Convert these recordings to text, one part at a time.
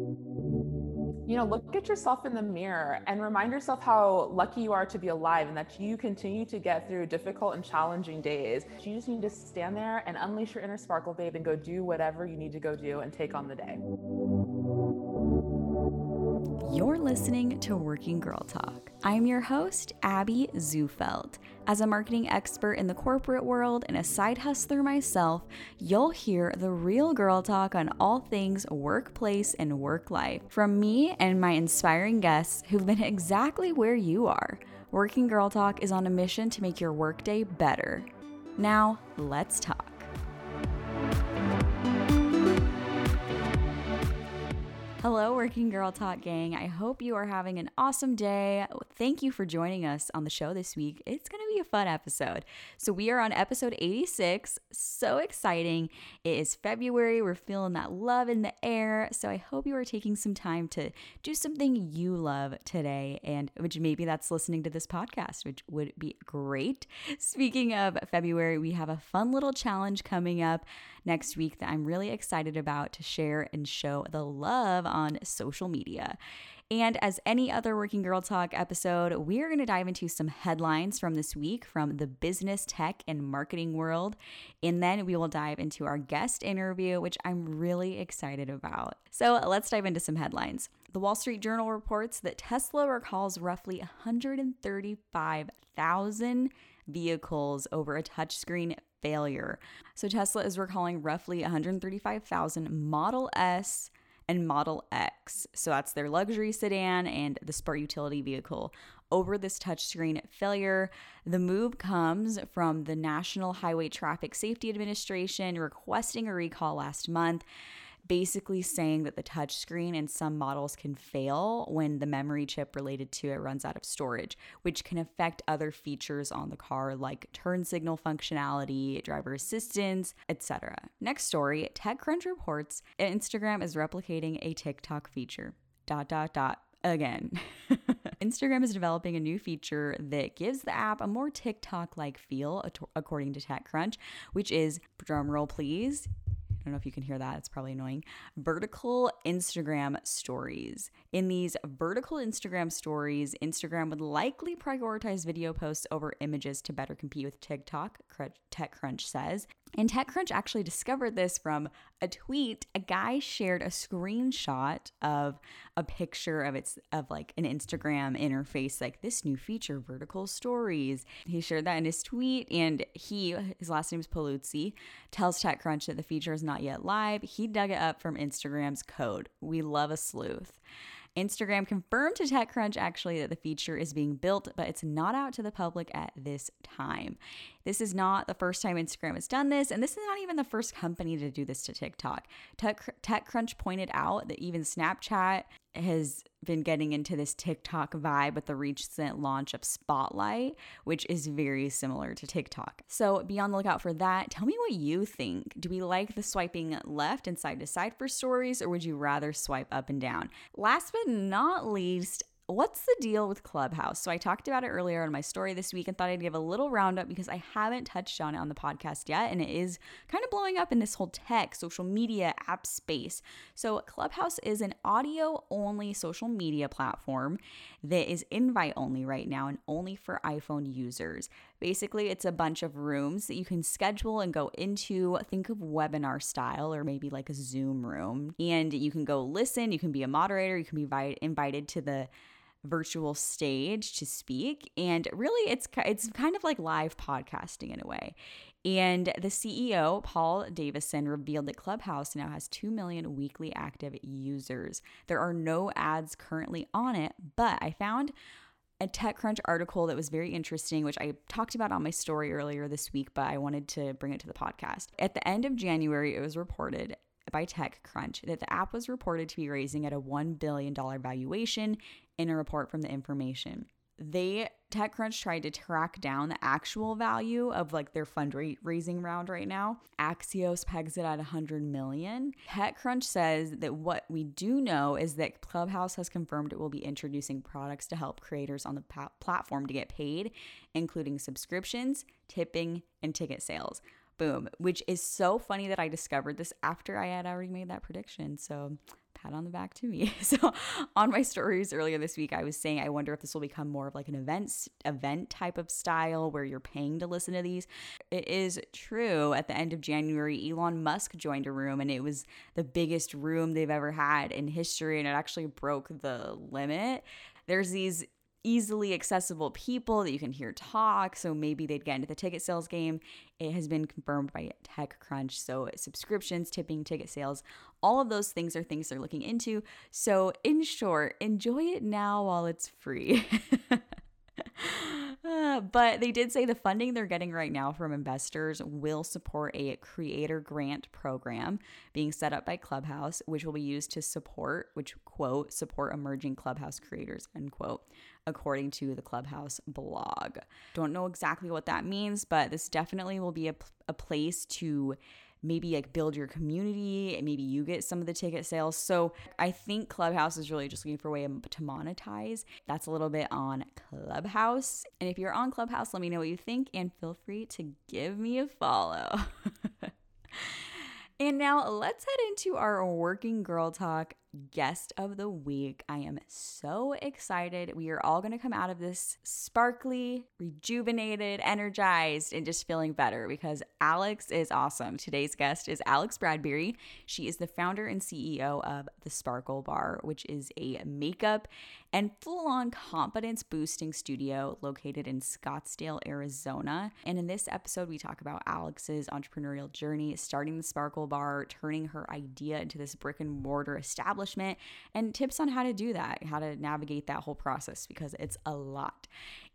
You know, look at yourself in the mirror and remind yourself how lucky you are to be alive and that you continue to get through difficult and challenging days. You just need to stand there and unleash your inner sparkle, babe, and go do whatever you need to go do and take on the day. You're listening to Working Girl Talk. I'm your host, Abby Zufeld. As a marketing expert in the corporate world and a side hustler myself, you'll hear the real girl talk on all things workplace and work life from me and my inspiring guests who've been exactly where you are. Working Girl Talk is on a mission to make your workday better. Now, let's talk. Hello, Working Girl Talk gang. I hope you are having an awesome day. Thank you for joining us on the show this week. It's going to be a fun episode. So, we are on episode 86. So exciting. It is February. We're feeling that love in the air. So, I hope you are taking some time to do something you love today, and which maybe that's listening to this podcast, which would be great. Speaking of February, we have a fun little challenge coming up next week that I'm really excited about to share and show the love on social media. And as any other Working Girl Talk episode, we are going to dive into some headlines from this week from the business, tech, and marketing world. And then we will dive into our guest interview, which I'm really excited about. So let's dive into some headlines. The Wall Street Journal reports that Tesla recalls roughly 135,000 vehicles over a touchscreen failure. So Tesla is recalling roughly 135,000 Model S and Model X. So that's their luxury sedan and the sport utility vehicle over this touchscreen failure. The move comes from the National Highway Traffic Safety Administration requesting a recall last month basically saying that the touchscreen in some models can fail when the memory chip related to it runs out of storage, which can affect other features on the car like turn signal functionality, driver assistance, etc. Next story, TechCrunch reports Instagram is replicating a TikTok feature. Dot dot dot again. Instagram is developing a new feature that gives the app a more TikTok like feel, according to TechCrunch, which is drumroll please I don't know if you can hear that, it's probably annoying. Vertical Instagram stories. In these vertical Instagram stories, Instagram would likely prioritize video posts over images to better compete with TikTok, TechCrunch says. And TechCrunch actually discovered this from a tweet. A guy shared a screenshot of a picture of its of like an Instagram interface, like this new feature, vertical stories. He shared that in his tweet, and he, his last name is Paluzzi, tells TechCrunch that the feature is not yet live. He dug it up from Instagram's code. We love a sleuth. Instagram confirmed to TechCrunch actually that the feature is being built, but it's not out to the public at this time. This is not the first time Instagram has done this, and this is not even the first company to do this to TikTok. Tech, TechCrunch pointed out that even Snapchat has been getting into this TikTok vibe with the recent launch of Spotlight, which is very similar to TikTok. So be on the lookout for that. Tell me what you think. Do we like the swiping left and side to side for stories, or would you rather swipe up and down? Last but not least, what's the deal with Clubhouse? So I talked about it earlier in my story this week and thought I'd give a little roundup because I haven't touched on it on the podcast yet and it is kind of blowing up in this whole tech, social media, app space. So Clubhouse is an audio only social media platform that is invite only right now and only for iPhone users. Basically, it's a bunch of rooms that you can schedule and go into. Think of webinar style or maybe like a Zoom room. And you can go listen, you can be a moderator, you can be invited to the virtual stage to speak. And really it's it's kind of like live podcasting in a way. And the CEO Paul Davison revealed that Clubhouse now has 2 million weekly active users. There are no ads currently on it but i found a TechCrunch article that was very interesting, which I talked about on my story earlier this week, but I wanted to bring it to the podcast. At the end of January, it was reported by TechCrunch that the app was reported to be raising at a $1 billion valuation in a report from the information. They TechCrunch tried to track down the actual value of like their fundraising round right now. Axios pegs it at 100 million. TechCrunch says that what we do know is that Clubhouse has confirmed it will be introducing products to help creators on the pa- platform to get paid, including subscriptions, tipping, and ticket sales. Boom, which is so funny that I discovered this after I had already made that prediction. So pat on the back to me. So on my stories earlier this week, I was saying I wonder if this will become more of like an events event type of style where you're paying to listen to these. It is true. At the end of January, Elon Musk joined a room and it was the biggest room they've ever had in history and it actually broke the limit. There's these easily accessible people that you can hear talk. So maybe they'd get into the ticket sales game. It has been confirmed by TechCrunch. So subscriptions, tipping, ticket sales, all of those things are things they're looking into. So, in short, enjoy it now while it's free. But they did say the funding they're getting right now from investors will support a creator grant program being set up by Clubhouse, which will be used to support, which quote, support emerging Clubhouse creators, unquote, according to the Clubhouse blog. Don't know exactly what that means, but this definitely will be a, a place to maybe like build your community and maybe you get some of the ticket sales. So I think Clubhouse is really just looking for a way to monetize. That's a little bit on Clubhouse. And if you're on Clubhouse, let me know what you think and feel free to give me a follow. And now let's head into our working girl talk guest of the week. I am so excited. We are all going to come out of this sparkly, rejuvenated, energized, and just feeling better because Alex is awesome. Today's guest is Alex Bradbury. She is the founder and CEO of The Sparkle Bar, which is a makeup and full on confidence boosting studio located in Scottsdale, Arizona. And in this episode, we talk about Alex's entrepreneurial journey, starting the Sparkle Bar, turning her idea into this brick and mortar establishment, and tips on how to do that, how to navigate that whole process because it's a lot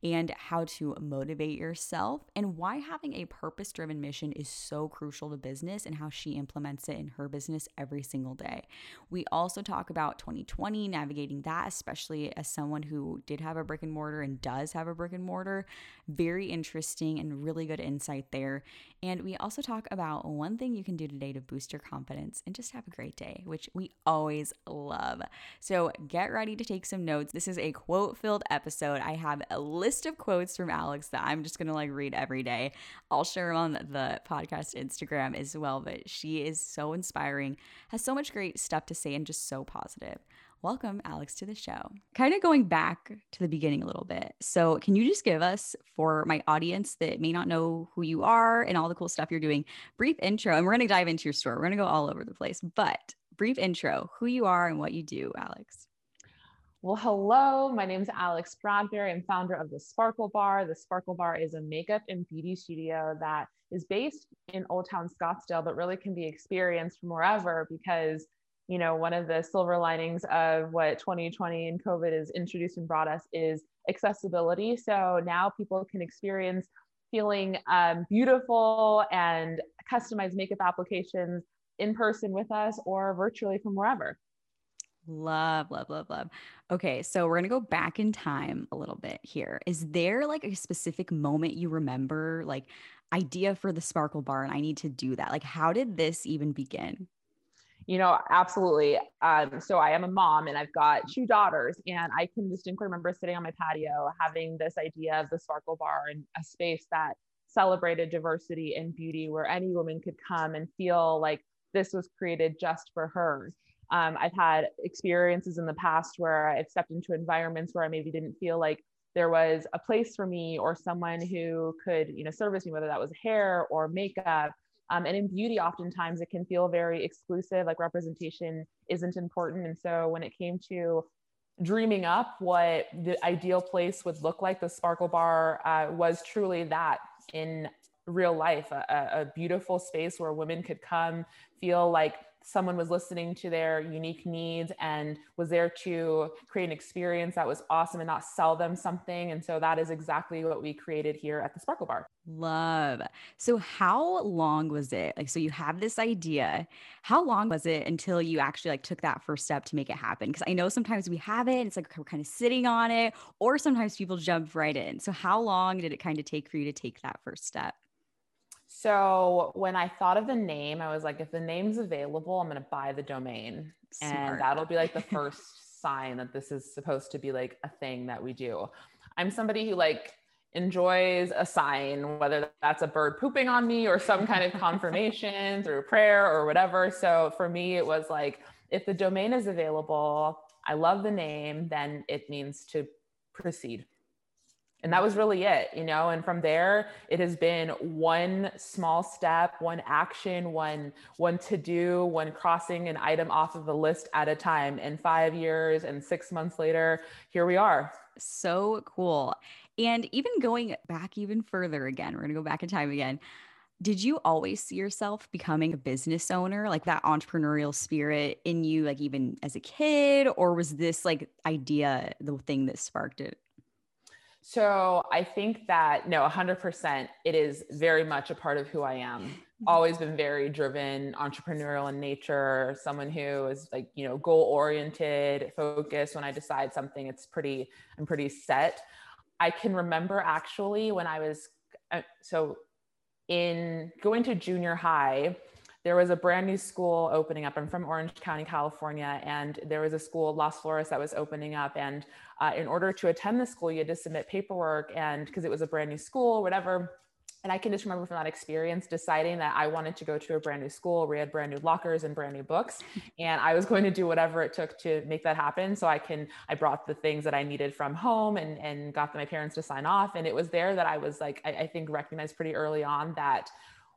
and how to motivate yourself, and why having a purpose driven mission is so crucial to business and how she implements it in her business every single day. We also talk about 2020, navigating that, especially as someone who did have a brick and mortar and does have a brick and mortar. Very interesting and really good insight there. And we also talk about one thing you can do today to boost your confidence and just have a great day, which we always love. So get ready to take some notes. This is a quote filled episode. I have a list of quotes from Alex that I'm just going to like read every day. I'll share them on the podcast Instagram as well, but she is so inspiring, has so much great stuff to say, and just so positive. Welcome, Alex, to the show. Kind of going back to the beginning a little bit. So, can you just give us, for my audience that may not know who you are and all the cool stuff you're doing, brief intro? And we're going to dive into your store. We're going to go all over the place, but brief intro, who you are and what you do, Alex. Well, hello. My name is Alex Bradbury. I'm founder of the Sparkle Bar. The Sparkle Bar is a makeup and beauty studio that is based in Old Town Scottsdale, but really can be experienced from wherever because you know, one of the silver linings of what 2020 and COVID has introduced and brought us is accessibility. So now people can experience feeling um, beautiful and customized makeup applications in person with us or virtually from wherever. Love, love, love, love. Okay, so we're gonna go back in time a little bit here. Is there like a specific moment you remember, like idea for the sparkle bar, and I need to do that? Like, how did this even begin? You know, absolutely. Um, so I am a mom and I've got two daughters, and I can distinctly remember sitting on my patio having this idea of the Sparkle Bar and a space that celebrated diversity and beauty where any woman could come and feel like this was created just for her. Um, I've had experiences in the past where I've stepped into environments where I maybe didn't feel like there was a place for me or someone who could, you know, service me, whether that was hair or makeup um, and in beauty, oftentimes it can feel very exclusive, like representation isn't important. And so when it came to dreaming up what the ideal place would look like, the Sparkle Bar uh, was truly that in real life, a, a beautiful space where women could come, feel like someone was listening to their unique needs and was there to create an experience that was awesome and not sell them something. And so that is exactly what we created here at the Sparkle Bar. Love. So how long was it? Like so you have this idea. How long was it until you actually like took that first step to make it happen? Because I know sometimes we have it and it's like we're kind of sitting on it or sometimes people jump right in. So how long did it kind of take for you to take that first step? So when I thought of the name, I was like, if the name's available, I'm going to buy the domain. Smart. And that'll be like the first sign that this is supposed to be like a thing that we do. I'm somebody who like enjoys a sign, whether that's a bird pooping on me or some kind of confirmation through prayer or whatever. So for me, it was like, if the domain is available, I love the name, then it means to proceed. And that was really it, you know. And from there, it has been one small step, one action, one one to do, one crossing an item off of the list at a time. And five years and six months later, here we are. So cool. And even going back even further again, we're gonna go back in time again. Did you always see yourself becoming a business owner, like that entrepreneurial spirit in you, like even as a kid, or was this like idea the thing that sparked it? So I think that no, 100%, it is very much a part of who I am. Mm-hmm. Always been very driven, entrepreneurial in nature, someone who is like, you know, goal oriented, focused. When I decide something, it's pretty, I'm pretty set. I can remember actually when I was, uh, so in going to junior high, there was a brand new school opening up. I'm from Orange County, California, and there was a school, Las Flores, that was opening up. And uh, in order to attend the school, you had to submit paperwork, and because it was a brand new school, whatever. And I can just remember from that experience deciding that I wanted to go to a brand new school. where We had brand new lockers and brand new books, and I was going to do whatever it took to make that happen. So I can, I brought the things that I needed from home and and got my parents to sign off. And it was there that I was like, I, I think recognized pretty early on that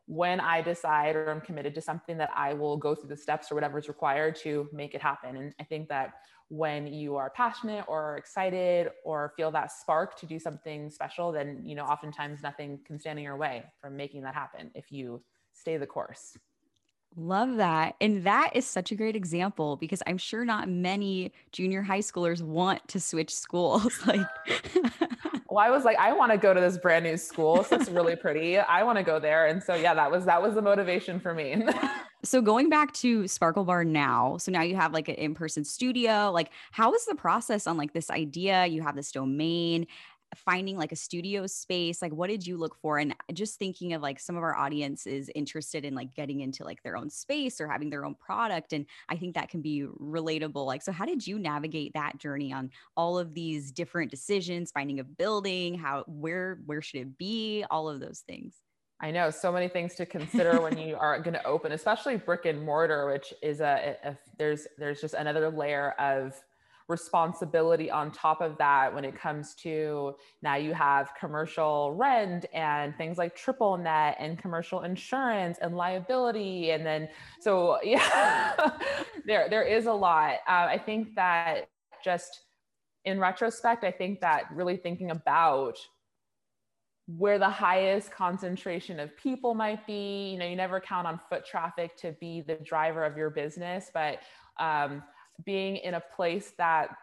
when I decide or I'm committed to something that I will go through the steps or whatever is required to make it happen. And I think that when you are passionate or excited or feel that spark to do something special, then you know oftentimes nothing can stand in your way from making that happen if you stay the course. Love that. And that is such a great example because I'm sure not many junior high schoolers want to switch schools. like well, I was like, I want to go to this brand new school. So it's really pretty. I want to go there. And so yeah, that was that was the motivation for me. so going back to Sparkle Bar now, so now you have like an in-person studio. Like, how is the process on like this idea? You have this domain finding like a studio space like what did you look for? And just thinking of like some of our audience is interested in like getting into like their own space or having their own product and i think that can be relatable like so how did you navigate that journey on all of these different decisions finding a building how where where should it be all of those things? I know so many things to consider when you are going to open, especially brick and mortar, which is a, a, there's there's just another layer of responsibility on top of that when it comes to now you have commercial rent and things like triple net and commercial insurance and liability and then so yeah there there is a lot. Uh, i think that just in retrospect i think that really thinking about where the highest concentration of people might be you know you never count on foot traffic to be the driver of your business but um, being in a place that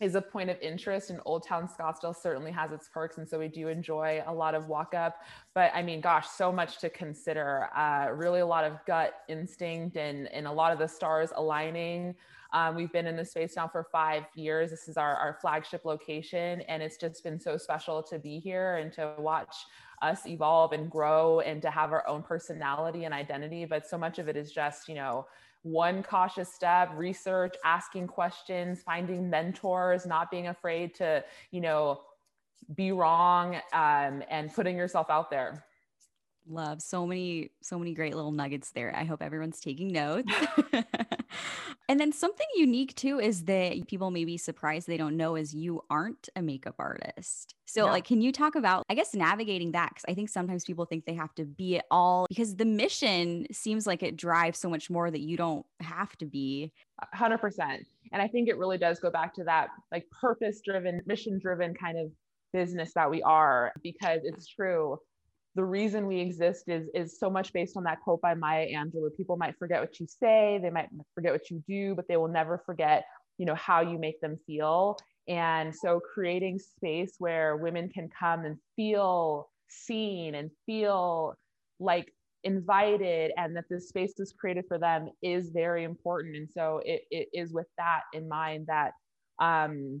is a point of interest and Old Town Scottsdale certainly has its perks. And so we do enjoy a lot of walk up. But I mean, gosh, so much to consider. Uh, really a lot of gut instinct and, and a lot of the stars aligning. Um, we've been in this space now for five years. This is our, our flagship location. And it's just been so special to be here and to watch us evolve and grow and to have our own personality and identity. But so much of it is just, you know, one cautious step research asking questions finding mentors not being afraid to you know be wrong um, and putting yourself out there love so many so many great little nuggets there. I hope everyone's taking notes. And then something unique too is that people may be surprised they don't know is you aren't a makeup artist. So like can you talk about I guess navigating that? Cuz I think sometimes people think they have to be it all because the mission seems like it drives so much more that you don't have to be. 100%. And I think it really does go back to that like purpose driven, mission driven kind of business that we are because it's true the reason we exist is is so much based on that quote by Maya Angelou. People might forget what you say, they might forget what you do, but they will never forget, you know, how you make them feel. And so creating space where women can come and feel seen and feel like invited and that this space is created for them is very important. And so it, it is with that in mind that um,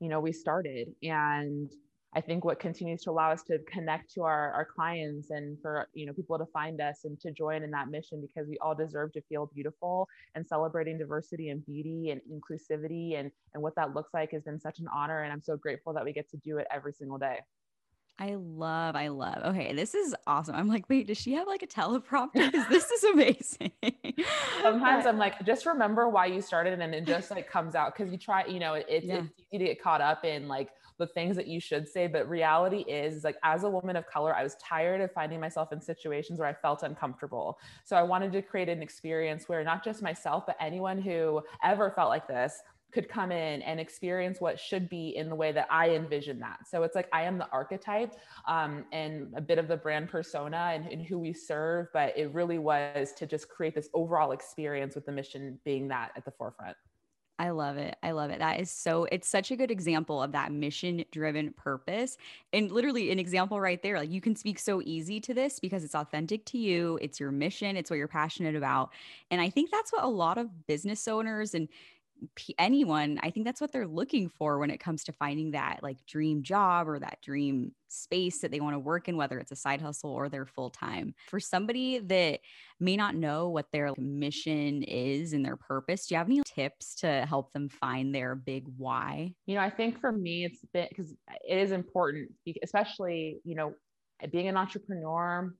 you know, we started. And I think what continues to allow us to connect to our, our clients and for you know people to find us and to join in that mission because we all deserve to feel beautiful and celebrating diversity and beauty and inclusivity and and what that looks like has been such an honor and I'm so grateful that we get to do it every single day. I love, I love. Okay, this is awesome. I'm like, wait, does she have like a teleprompter? This is amazing. Sometimes I'm like, just remember why you started, and it just like comes out because you try, you know, it, it's, yeah. it's easy to get caught up in like the things that you should say. But reality is, like, as a woman of color, I was tired of finding myself in situations where I felt uncomfortable. So I wanted to create an experience where not just myself, but anyone who ever felt like this could come in and experience what should be in the way that I envision that. So it's like I am the archetype um, and a bit of the brand persona and, and, who we serve, but it really was to just create this overall experience with the mission being that at the forefront. I love it. I love it. That is so, it's such a good example of that mission driven purpose. And literally, an example right there. Like, you can speak so easy to this because it's authentic to you, it's your mission, it's what you're passionate about. And I think that's what a lot of business owners and anyone i think that's what they're looking for when it comes to finding that like dream job or that dream space that they want to work in whether it's a side hustle or their full time for somebody that may not know what their mission is and their purpose do you have any tips to help them find their big why? You know i think for me it's been because it is important especially you know being an entrepreneur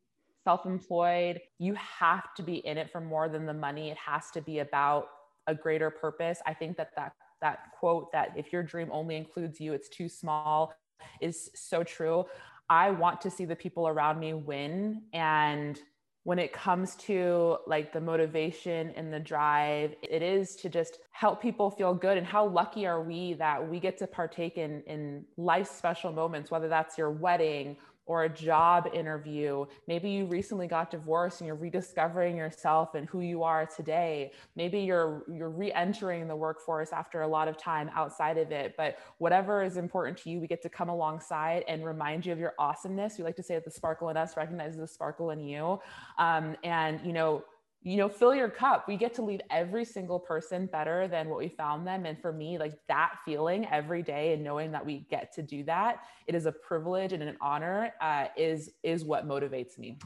self-employed you have to be in it for more than the money. It has to be about a greater purpose. I think that that that quote that if your dream only includes you, it's too small is so true. I want to see the people around me win and when it comes to like the motivation and the drive it is to just help people feel good and how lucky are we that we get to partake in in life's special moments whether that's your wedding or a job interview. Maybe you recently got divorced and you're rediscovering yourself and who you are today. Maybe you're you're re-entering the workforce after a lot of time outside of it. But whatever is important to you, we get to come alongside and remind you of your awesomeness. We like to say that the sparkle in us recognizes the sparkle in you. Um, and you know, you know, fill your cup. We get to leave every single person better than what we found them. And for me, like that feeling every day and knowing that we get to do that, it is a privilege and an honor, uh, is is what motivates me.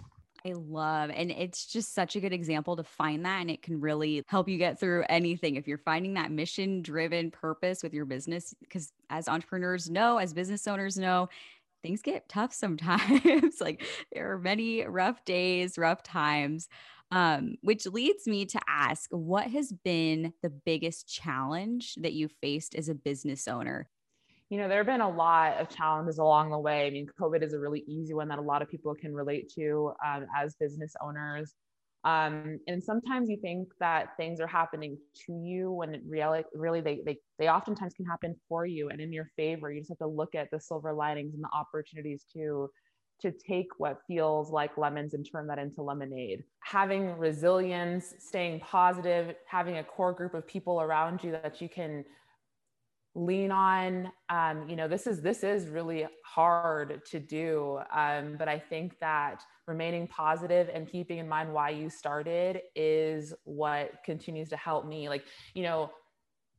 I love, and it's just such a good example to find that, and it can really help you get through anything. If you're finding that mission driven purpose with your business, because as entrepreneurs know, as business owners know, things get tough sometimes. like there are many rough days, rough times. Um, which leads me to ask what has been the biggest challenge that you faced as a business owner? You know, there have been a lot of challenges along the way. I mean, COVID is a really easy one that a lot of people can relate to um, as business owners. Um, and sometimes you think that things are happening to you when it really, really they, they, they oftentimes can happen for you and in your favor. You just have to look at the silver linings and the opportunities too to take what feels like lemons and turn that into lemonade. Having resilience, staying positive, having a core group of people around you that you can lean on um, you know this is this is really hard to do um, but i think that remaining positive and keeping in mind why you started is what continues to help me like you know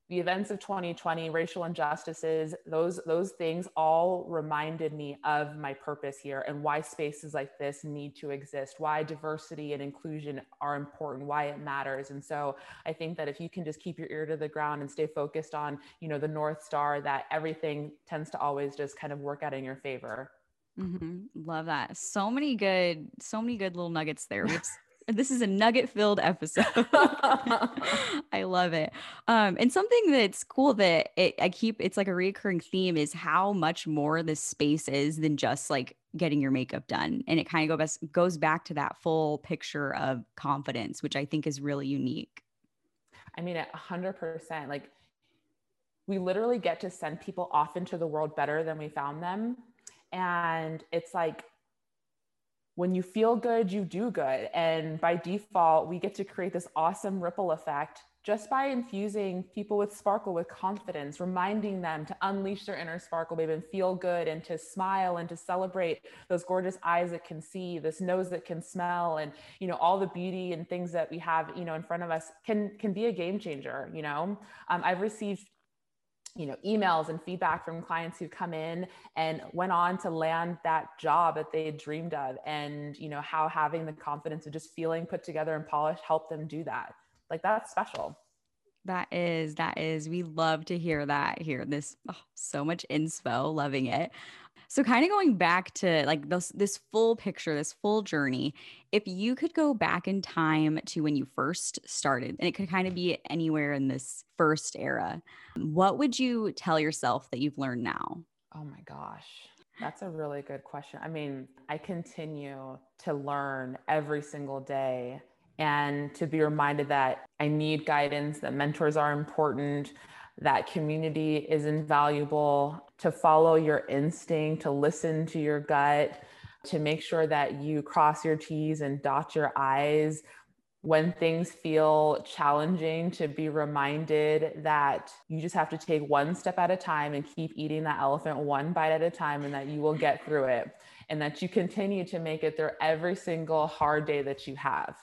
the events of 2020 racial injustices those those things all reminded me of my purpose here and why spaces like this need to exist why diversity and inclusion are important why it matters and so i think that if you can just keep your ear to the ground and stay focused on you know the north star that everything tends to always just kind of work out in your favor Mm-hmm. Love that. So many good, so many good little nuggets there. this is a nugget filled episode. I love it. Um, and something that's cool that it, I keep, it's like a recurring theme is how much more this space is than just like getting your makeup done. And it kind of goes, goes back to that full picture of confidence, which I think is really unique. I mean, a hundred percent, like we literally get to send people off into the world better than we found them. And it's like, when you feel good, you do good. And by default, we get to create this awesome ripple effect just by infusing people with sparkle with confidence, reminding them to unleash their inner sparkle, babe, and feel good and to smile and to celebrate those gorgeous eyes that can see, this nose that can smell, and you know, all the beauty and things that we have, you know, in front of us can can be a game changer. You know, um, I've received you know emails and feedback from clients who come in and went on to land that job that they dreamed of and you know how having the confidence of just feeling put together and polished helped them do that. Like that's special That is, that is. We love to hear that here. This oh, so much inspo, loving it. So kind of going back to like this this full picture, this full journey, if you could go back in time to when you first started, and it could kind of be anywhere in this first era, what would you tell yourself that you've learned now? Oh my gosh. That's a really good question. I mean, I continue to learn every single day and to be reminded that I need guidance, that mentors are important, that community is invaluable, to follow your instinct, to listen to your gut, to make sure that you cross your T's and dot your I's when things feel challenging, to be reminded that you just have to take one step at a time and keep eating that elephant one bite at a time and that you will get through it and that you continue to make it through every single hard day that you have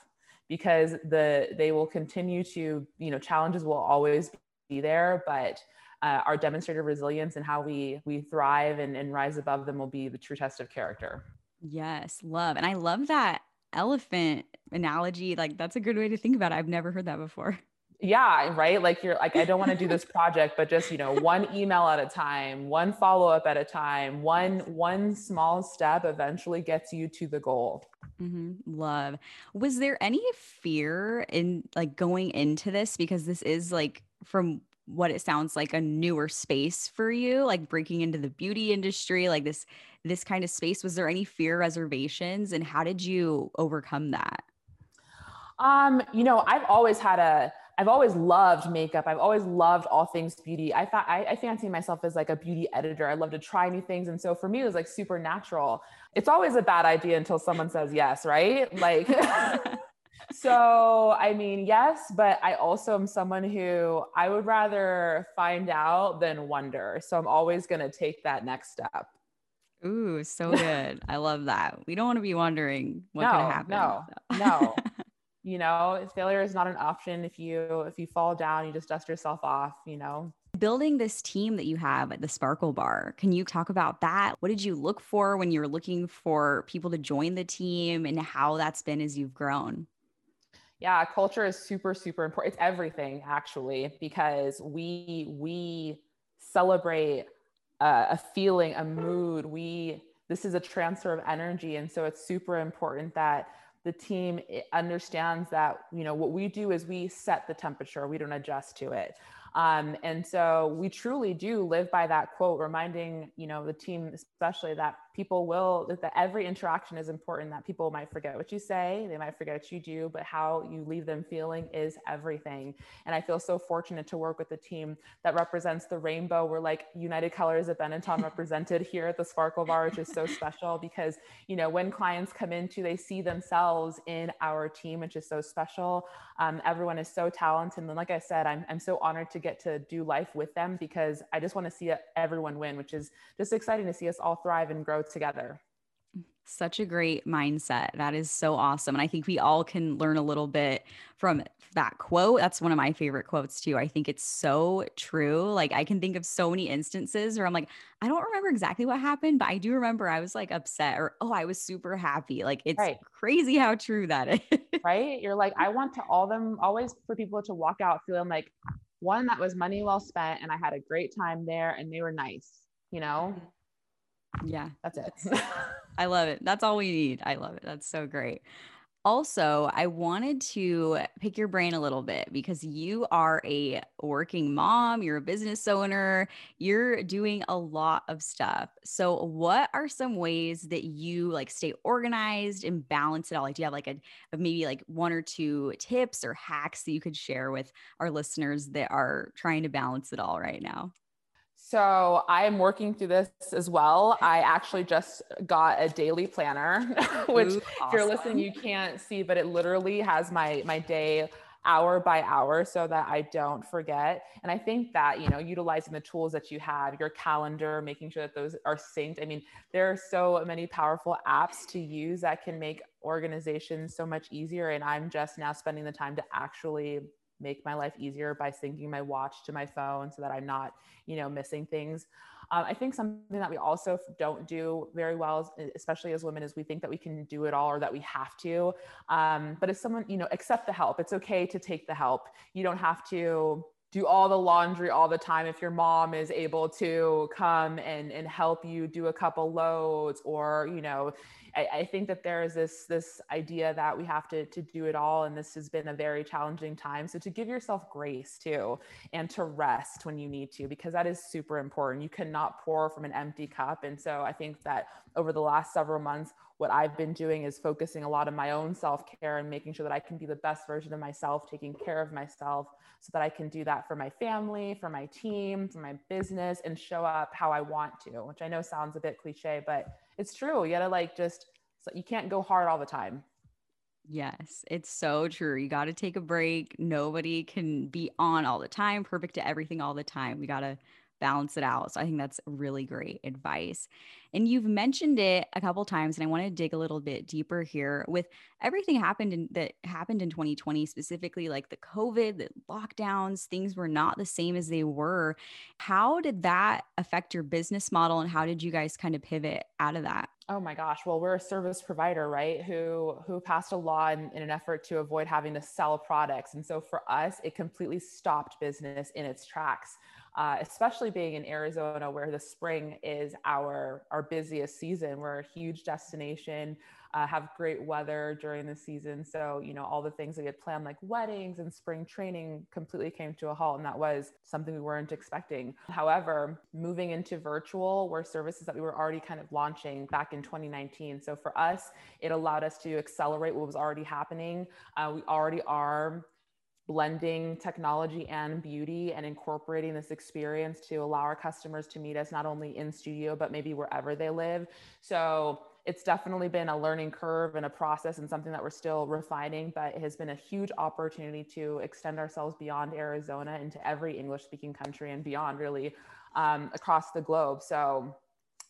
because the they will continue to you know challenges will always be there but uh, our demonstrated resilience and how we we thrive and, and rise above them will be the true test of character. Yes love. And i love that elephant analogy. Like that's a good way to think about it. I've never heard that before yeah right? Like you're like i don't want to do this project but just you know one email at a time one follow up at a time one one small step eventually gets you to the goal. Mm-hmm. love. Was there any fear in like going into this? Because this is like from what it sounds like a newer space for you like breaking into the beauty industry like this this kind of space. Was there any fear reservations and how did you overcome that? Um you know i've always had a I've always loved makeup. I've always loved all things beauty. I thought I, I fancy myself as like a beauty editor. I love to try new things. And so for me, it was like super natural. It's always a bad idea until someone says yes, right? Like so I mean, yes, but I also am someone who I would rather find out than wonder. So I'm always going to take that next step. Ooh, so good. I love that. We don't want to be wondering what no, could happen. No, so. no. You know, failure is not an option. If you if you fall down, you just dust yourself off, you know. Building this team that you have at the Sparkle Bar, can you talk about that? What did you look for when you were looking for people to join the team and how that's been as you've grown? yeah culture is super super important it's everything actually because we we celebrate a, a feeling a mood we this is a transfer of energy and so it's super important that the team understands that you know what we do is we set the temperature we don't adjust to it. Um, and so we truly do live by that quote, reminding, you know, the team, especially that people will, that every interaction is important, that people might forget what you say, they might forget what you do, but how you leave them feeling is everything. And I feel so fortunate to work with a team that represents the rainbow. We're like United Colors of Benetton represented here at the Sparkle Bar, which is so special because, you know, when clients come into, they see themselves in our team, which is so special. Um, everyone is so talented. And like I said, I'm, I'm so honored to get to do life with them because I just want to see everyone win, which is just exciting to see us all thrive and grow together. Such a great mindset. That is so awesome. And I think we all can learn a little bit from that quote. That's one of my favorite quotes too. I think it's so true. Like I can think of so many instances where I'm like, I don't remember exactly what happened, but I do remember I was like upset or oh, I was super happy. Like it's right. crazy how true that is. Right? You're like, I want to all them always for people to walk out feeling like one that was money well spent and I had a great time there and they were nice, you know? Mm-hmm. Yeah. That's it. I love it. That's all we need. I love it. That's so great. Also, I wanted to pick your brain a little bit because you are a working mom, you're a business owner, you're doing a lot of stuff. So, what are some ways that you like stay organized and balance it all? Like, do you have like a, maybe like one or two tips or hacks that you could share with our listeners that are trying to balance it all right now? So I am working through this as well. I actually just got a daily planner, which Ooh, awesome. if you're listening, you can't see, but it literally has my my day hour by hour so that I don't forget. And I think that, you know, utilizing the tools that you have, your calendar, making sure that those are synced. I mean, there are so many powerful apps to use that can make organizations so much easier. And I'm just now spending the time to actually make my life easier by syncing my watch to my phone so that I'm not, you know, missing things. Um, I think something that we also don't do very well, especially as women, is we think that we can do it all or that we have to. Um, but if someone, you know, accept the help. It's okay to take the help. You don't have to do all the laundry all the time if your mom is able to come and and help you do a couple loads or you know I, I, think that there is this this idea that we have to to do it all and this has been a very challenging time. So to give yourself grace too and to rest when you need to because that is super important. You cannot pour from an empty cup. And so i think that over the last several months what i've been doing is focusing a lot of my own self-care and making sure that i can be the best version of myself taking care of myself so that i can do that for my family for my team for my business and show up how i want to which i know sounds a bit cliche but it's true. You gotta like just you can't go hard all the time. Yes, it's so true. You got to take a break. Nobody can be on all the time, perfect to everything all the time. We got to balance it out. So I think that's really great advice. And you've mentioned it a couple times and I want to dig a little bit deeper here with everything happened in that happened in 2020 specifically like the COVID, the lockdowns, things were not the same as they were. How did that affect your business model and how did you guys kind of pivot out of that? Oh my gosh. Well, we're a service provider, right? Who who passed a law in, in, an effort to avoid having to sell products. And so for us, it completely stopped business in its tracks uh, especially being in Arizona, where the spring is our our busiest season. We're a huge destination, uh, have great weather during the season. So you know all the things that we had planned, like weddings and spring training, completely came to a halt, and that was something we weren't expecting. However, moving into virtual were services that we were already kind of launching back in 2019. So for us, it allowed us to accelerate what was already happening. Uh, we already are blending technology and beauty and incorporating this experience to allow our customers to meet us not only in studio but maybe wherever they live. So it's definitely been a learning curve and a process and something that we're still refining but it has been a huge opportunity to extend ourselves beyond arizona into every english speaking country and beyond really um, across the globe. So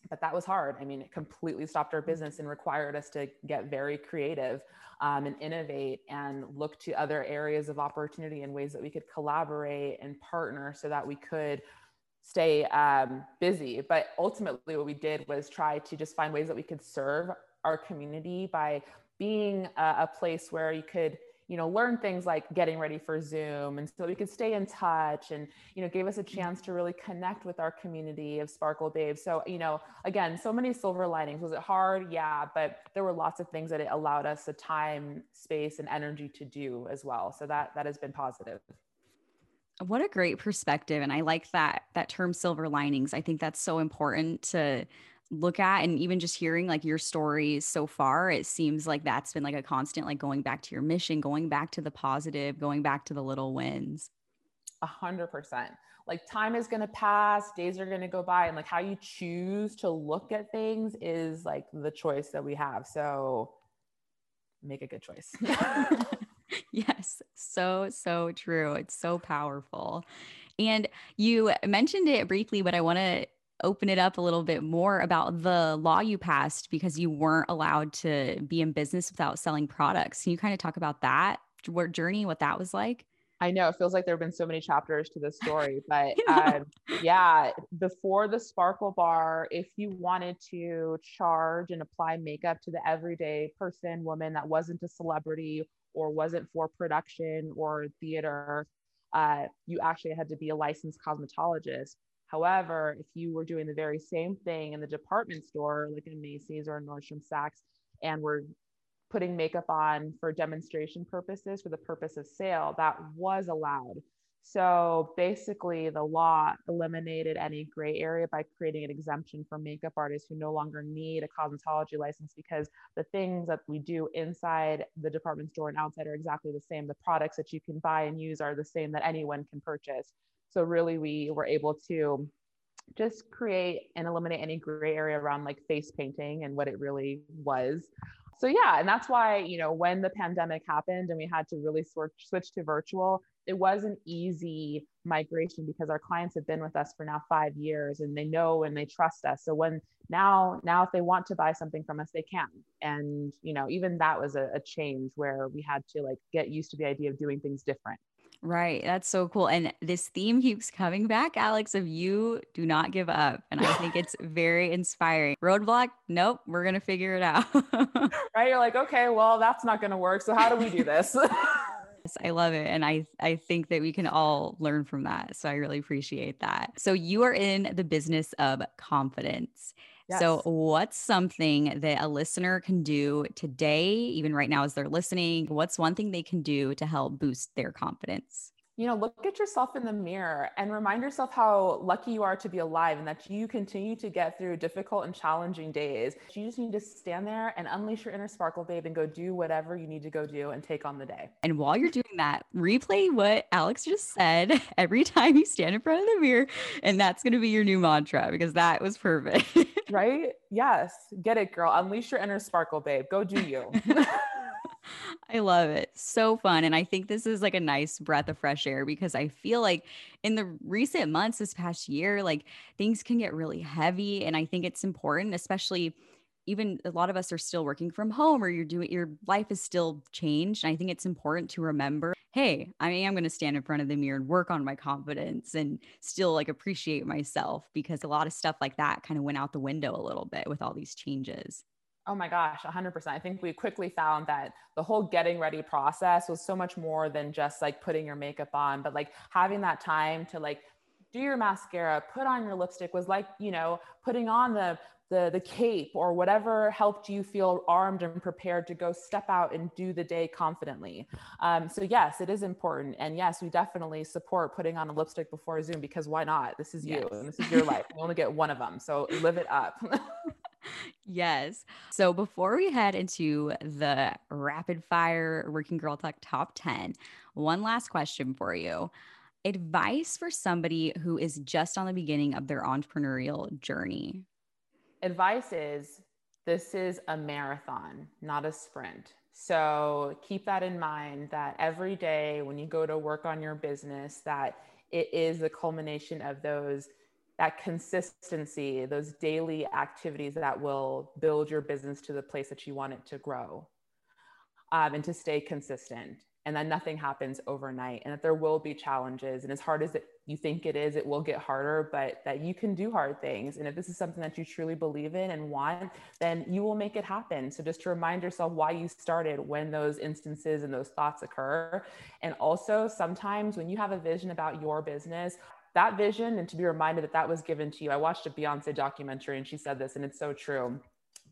but that was hard. I mean, it completely stopped our business and required us to get very creative um, and innovate and look to other areas of opportunity and ways that we could collaborate and partner so that we could stay um, busy. But ultimately, what we did was try to just find ways that we could serve our community by being a, a place where you could you know learn things like getting ready for zoom and so we could stay in touch and you know gave us a chance to really connect with our community of sparkle babes so you know again so many silver linings. Was it hard? Yeah but there were lots of things that it allowed us the time space and energy to do as well. So that that has been positive. What a great perspective and i like that that term silver linings. I think that's so important to look at and even just hearing like your stories so far it seems like that's been like a constant like going back to your mission going back to the positive going back to the little wins. A hundred percent. Like time is going to pass days are going to go by and like how you choose to look at things is like the choice that we have. So make a good choice. Yes. So so true. It's so powerful. And you mentioned it briefly but i want to open it up a little bit more about the law you passed because you weren't allowed to be in business without selling products. Can you kind of talk about that what journey, what that was like? I know it feels like there have been so many chapters to this story, but um, yeah, before the Sparkle Bar, if you wanted to charge and apply makeup to the everyday person, woman that wasn't a celebrity or wasn't for production or theater, uh, you actually had to be a licensed cosmetologist. However, if you were doing the very same thing in the department store, like in Macy's or Nordstrom Saks, and were putting makeup on for demonstration purposes for the purpose of sale, that was allowed. So basically, the law eliminated any gray area by creating an exemption for makeup artists who no longer need a cosmetology license because the things that we do inside the department store and outside are exactly the same. The products that you can buy and use are the same that anyone can purchase. So really we were able to just create and eliminate any gray area around like face painting and what it really was. So yeah, and that's why, you know, when the pandemic happened and we had to really sort switch to virtual, it was an easy migration because our clients have been with us for now 5 years and they know and they trust us. So when now now if they want to buy something from us they can. And you know, even that was a, a change where we had to like get used to the idea of doing things different. Right. That's so cool. And this theme keeps coming back, Alex, of you do not give up. And I think it's very inspiring. Roadblock, nope, we're going to figure it out. right. You're like, okay, well, that's not going to work. So how do we do this? I love it. And I, I think that we can all learn from that. So I really appreciate that. So you are in the business of confidence. Yes. So, what's something that a listener can do today, even right now as they're listening? What's one thing they can do to help boost their confidence? You know, look at yourself in the mirror and remind yourself how lucky you are to be alive and that you continue to get through difficult and challenging days. You just need to stand there and unleash your inner sparkle, babe, and go do whatever you need to go do and take on the day. And while you're doing that, replay what Alex just said every time you stand in front of the mirror. And that's going to be your new mantra because that was perfect. right? Yes. Get it, girl. Unleash your inner sparkle, babe. Go do you. I love it. So fun. And I think this is like a nice breath of fresh air because I feel like in the recent months, this past year, like things can get really heavy. And I think it's important, especially even a lot of us are still working from home or you're doing your life is still changed. And I think it's important to remember hey, I am going to stand in front of the mirror and work on my confidence and still like appreciate myself because a lot of stuff like that kind of went out the window a little bit with all these changes. Oh my gosh, 100%. I think we quickly found that the whole getting ready process was so much more than just like putting your makeup on, but like having that time to like do your mascara, put on your lipstick was like, you know, putting on the the the cape or whatever helped you feel armed and prepared to go step out and do the day confidently. Um, so yes, it is important, and yes, we definitely support putting on a lipstick before Zoom because why not? This is you yes. and this is your life. You only get one of them, so live it up. yes. So before we head into the rapid fire working girl talk top 10, one last question for you. Advice for somebody who is just on the beginning of their entrepreneurial journey. Advice is this is a marathon, not a sprint. So keep that in mind that every day when you go to work on your business that it is the culmination of those that consistency, those daily activities that will build your business to the place that you want it to grow um, and to stay consistent. And that nothing happens overnight and that there will be challenges. And as hard as it, you think it is, it will get harder, but that you can do hard things. And if this is something that you truly believe in and want, then you will make it happen. So just to remind yourself why you started when those instances and those thoughts occur. And also, sometimes when you have a vision about your business, that vision and to be reminded that that was given to you. I watched a Beyonce documentary and she said this, and it's so true.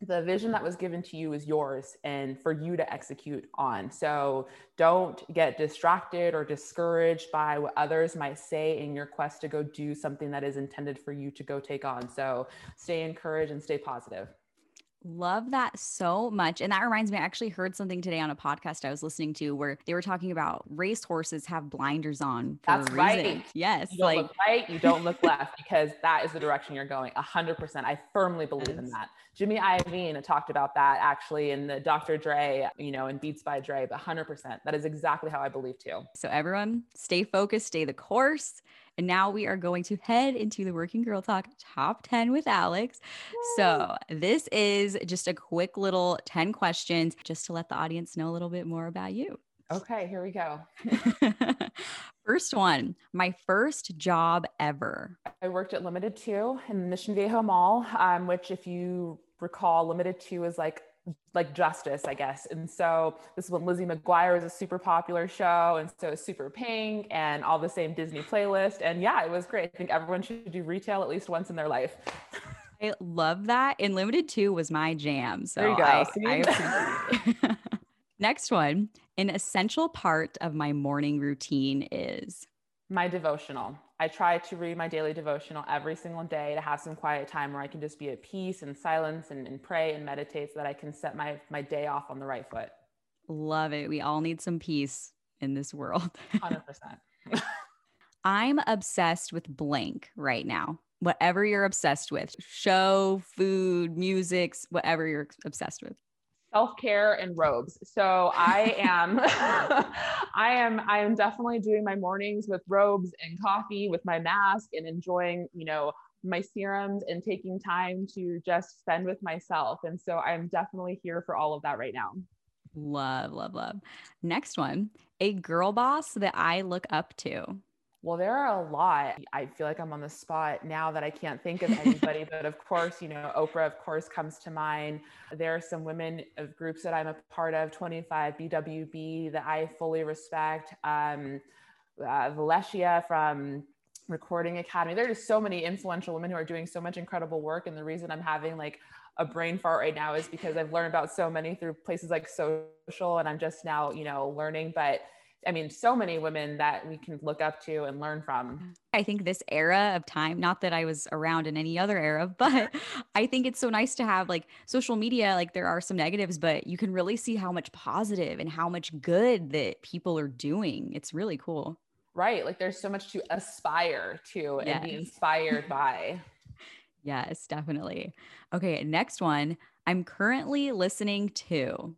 The vision that was given to you is yours and for you to execute on. So don't get distracted or discouraged by what others might say in your quest to go do something that is intended for you to go take on. So stay encouraged and stay positive. Love that so much. And that reminds me, I actually heard something today on a podcast I was listening to where they were talking about race horses have blinders on. That's right. Yes. You don't like, look right, you don't look left because that is the direction you're going. A hundred percent. I firmly believe yes. in that. Jimmy Iovine talked about that actually in the Dr. Dre, you know, in Beats by Dre, but hundred percent. That is exactly how I believe too. So everyone stay focused, stay the course. And now we are going to head into the Working Girl Talk top 10 with Alex. Yay. So, this is just a quick little 10 questions just to let the audience know a little bit more about you. Okay, here we go. first one, my first job ever. I worked at Limited Too in the Mission Viejo Mall, um, which, if you recall, Limited Too is like like justice, I guess. And so this is when Lizzie McGuire was a super popular show. And so super pink and all the same Disney playlist. And yeah, it was great. I think everyone should do retail at least once in their life. I love that. And Limited Too was my jam. So there you go. I, I Next one, an essential part of my morning routine is my devotional. I try to read my daily devotional every single day to have some quiet time where I can just be at peace and silence and, and pray and meditate so that I can set my, my day off on the right foot. Love it. We all need some peace in this world. 100%. I'm obsessed with blank right now. Whatever you're obsessed with, show, food, music, whatever you're obsessed with self-care and robes. So I am I am I am definitely doing my mornings with robes and coffee with my mask and enjoying, you know, my serums and taking time to just spend with myself. And so I'm definitely here for all of that right now. Love, love, love. Next one, a girl boss that I look up to. Well, there are a lot. I feel like I'm on the spot now that I can't think of anybody, but of course, you know, Oprah, of course, comes to mind. There are some women of groups that I'm a part of, 25 BWB, that I fully respect. Um, uh, Valencia from Recording Academy. There are just so many influential women who are doing so much incredible work. And the reason I'm having like a brain fart right now is because I've learned about so many through places like social and I'm just now, you know, learning. But I mean, so many women that we can look up to and learn from. I think this era of time, not that I was around in any other era, but I think it's so nice to have like social media. Like there are some negatives, but you can really see how much positive and how much good that people are doing. It's really cool. Right. Like there's so much to aspire to yes. and be inspired by. yes, definitely. Okay. Next one. I'm currently listening to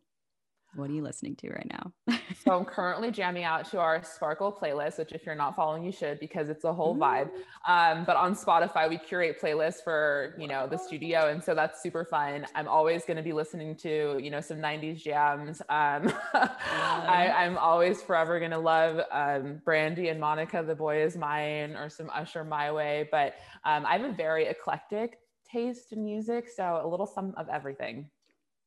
what are you listening to right now? so I'm currently jamming out to our Sparkle playlist, which if you're not following, you should because it's a whole vibe. Um, but on Spotify, we curate playlists for you know the studio, and so that's super fun. I'm always going to be listening to you know some '90s jams. Um, I, am always forever going to love um, Brandy and Monica, "The Boy Is Mine," or some Usher, "My Way." But um, I have a very eclectic taste in music, so a little some of everything.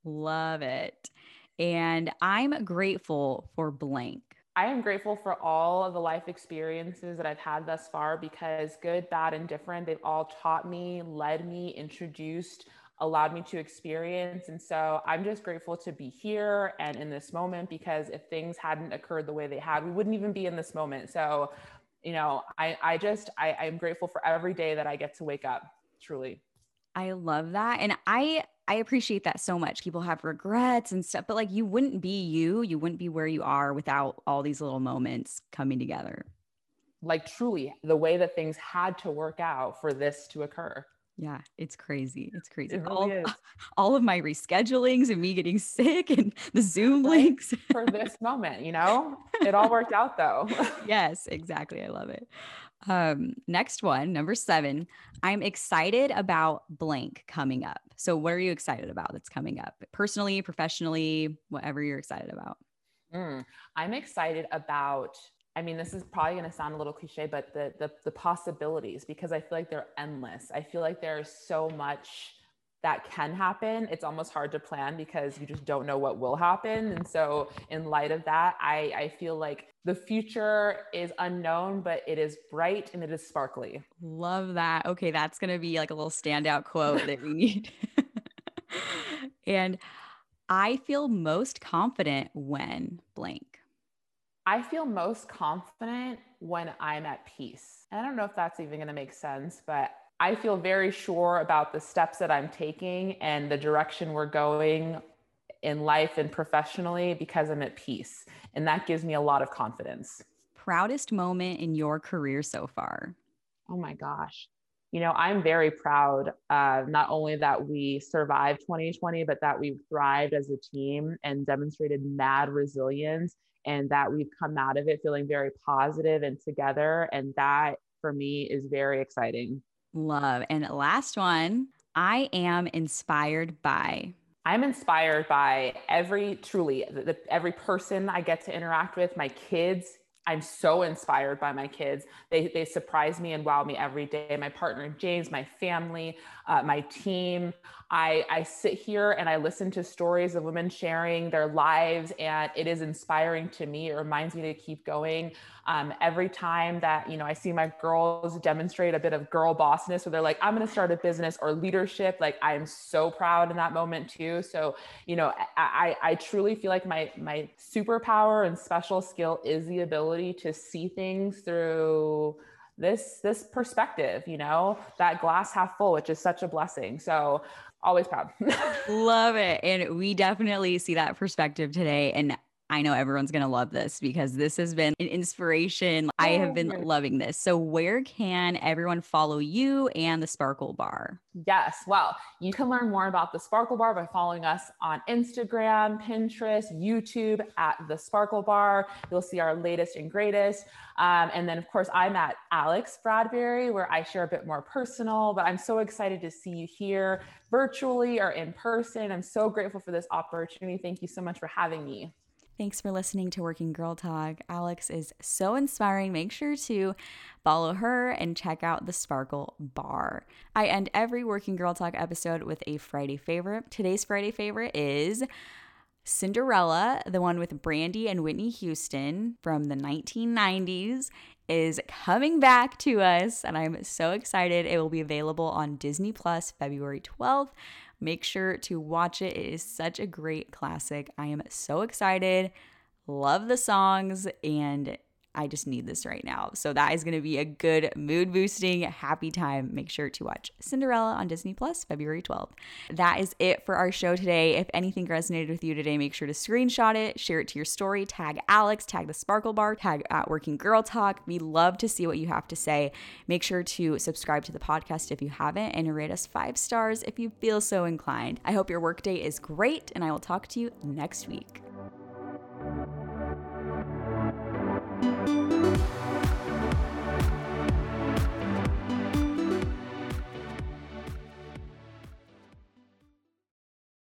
Love it. And I'm grateful for blank. I am grateful for all of the life experiences that I've had thus far because good, bad, and different, they've all taught me, led me, introduced, allowed me to experience. And so I'm just grateful to be here and in this moment because if things hadn't occurred the way they had, we wouldn't even be in this moment. So, you know, I, I just, I, I'm grateful for every day that I get to wake up, truly. I love that. And I I appreciate that so much. People have regrets and stuff, but like you wouldn't be you, you wouldn't be where you are without all these little moments coming together. Like truly the way that things had to work out for this to occur. Yeah, it's crazy. It's crazy. It really all, all of my reschedulings and me getting sick and the Zoom links for this moment, you know? It all worked out though. yes, exactly. I love it. Um, next one, number seven. I'm excited about blank coming up. So, what are you excited about that's coming up? Personally, professionally, whatever you're excited about. Mm, I'm excited about. I mean, this is probably going to sound a little cliche, but the, the the possibilities because I feel like they're endless. I feel like there's so much that can happen it's almost hard to plan because you just don't know what will happen. And so in light of that i i feel like the future is unknown but it is bright and it is sparkly. Love that. Okay that's going to be like a little standout quote that we need. And i feel most confident when blank. I feel most confident when i'm at peace. I don't know if that's even going to make sense but I feel very sure about the steps that I'm taking and the direction we're going in life and professionally because I'm at peace. And that gives me a lot of confidence. Proudest moment in your career so far? Oh my gosh. You know, I'm very proud uh, not only that we survived 2020, but that we've thrived as a team and demonstrated mad resilience and that we've come out of it feeling very positive and together. And that for me is very exciting. Love. And last one, I am inspired by. I'm inspired by every truly the, the, every person I get to interact with, my kids. I'm so inspired by my kids. They, they surprise me and wow me every day. My partner, James, my family, uh, my team. I, I sit here and I listen to stories of women sharing their lives, and it is inspiring to me. It reminds me to keep going. Um, every time that you know I see my girls demonstrate a bit of girl bossness, where they're like, "I'm going to start a business" or leadership, like I am so proud in that moment too. So you know, I, I, truly feel like my my superpower and special skill is the ability to see things through this this perspective you know that glass half full which is such a blessing so always proud. Love it. And we definitely see that perspective today. And I know everyone's going to love this because this has been an inspiration. I have been loving this. So, where can everyone follow you and the Sparkle Bar? Yes. Well, you can learn more about the Sparkle Bar by following us on Instagram, Pinterest, YouTube at the Sparkle Bar. You'll see our latest and greatest. Um, and then, of course, I'm at Alex Bradbury, where I share a bit more personal, but I'm so excited to see you here virtually or in person. I'm so grateful for this opportunity. Thank you so much for having me. Thanks for listening to Working Girl Talk. Alex is so inspiring. Make sure to follow her and check out the Sparkle Bar. I end every Working Girl Talk episode with a Friday favorite. Today's Friday favorite is Cinderella, the one with Brandy and Whitney Houston from the 1990s, is coming back to us, and I'm so excited. It will be available on Disney Plus February 12th. Make sure to watch it. It is such a great classic. I am so excited. Love the songs, and I just need this right now. So that is going to be a good mood boosting, happy time. Make sure to watch Cinderella on Disney Plus February 12th. That is it for our show today. If anything resonated with you today, make sure to screenshot it, share it to your story, tag Alex, tag the Sparkle Bar, tag at Working Girl Talk. We love to see what you have to say. Make sure to subscribe to the podcast if you haven't and rate us five stars if you feel so inclined. I hope your workday is great, and I will talk to you next week.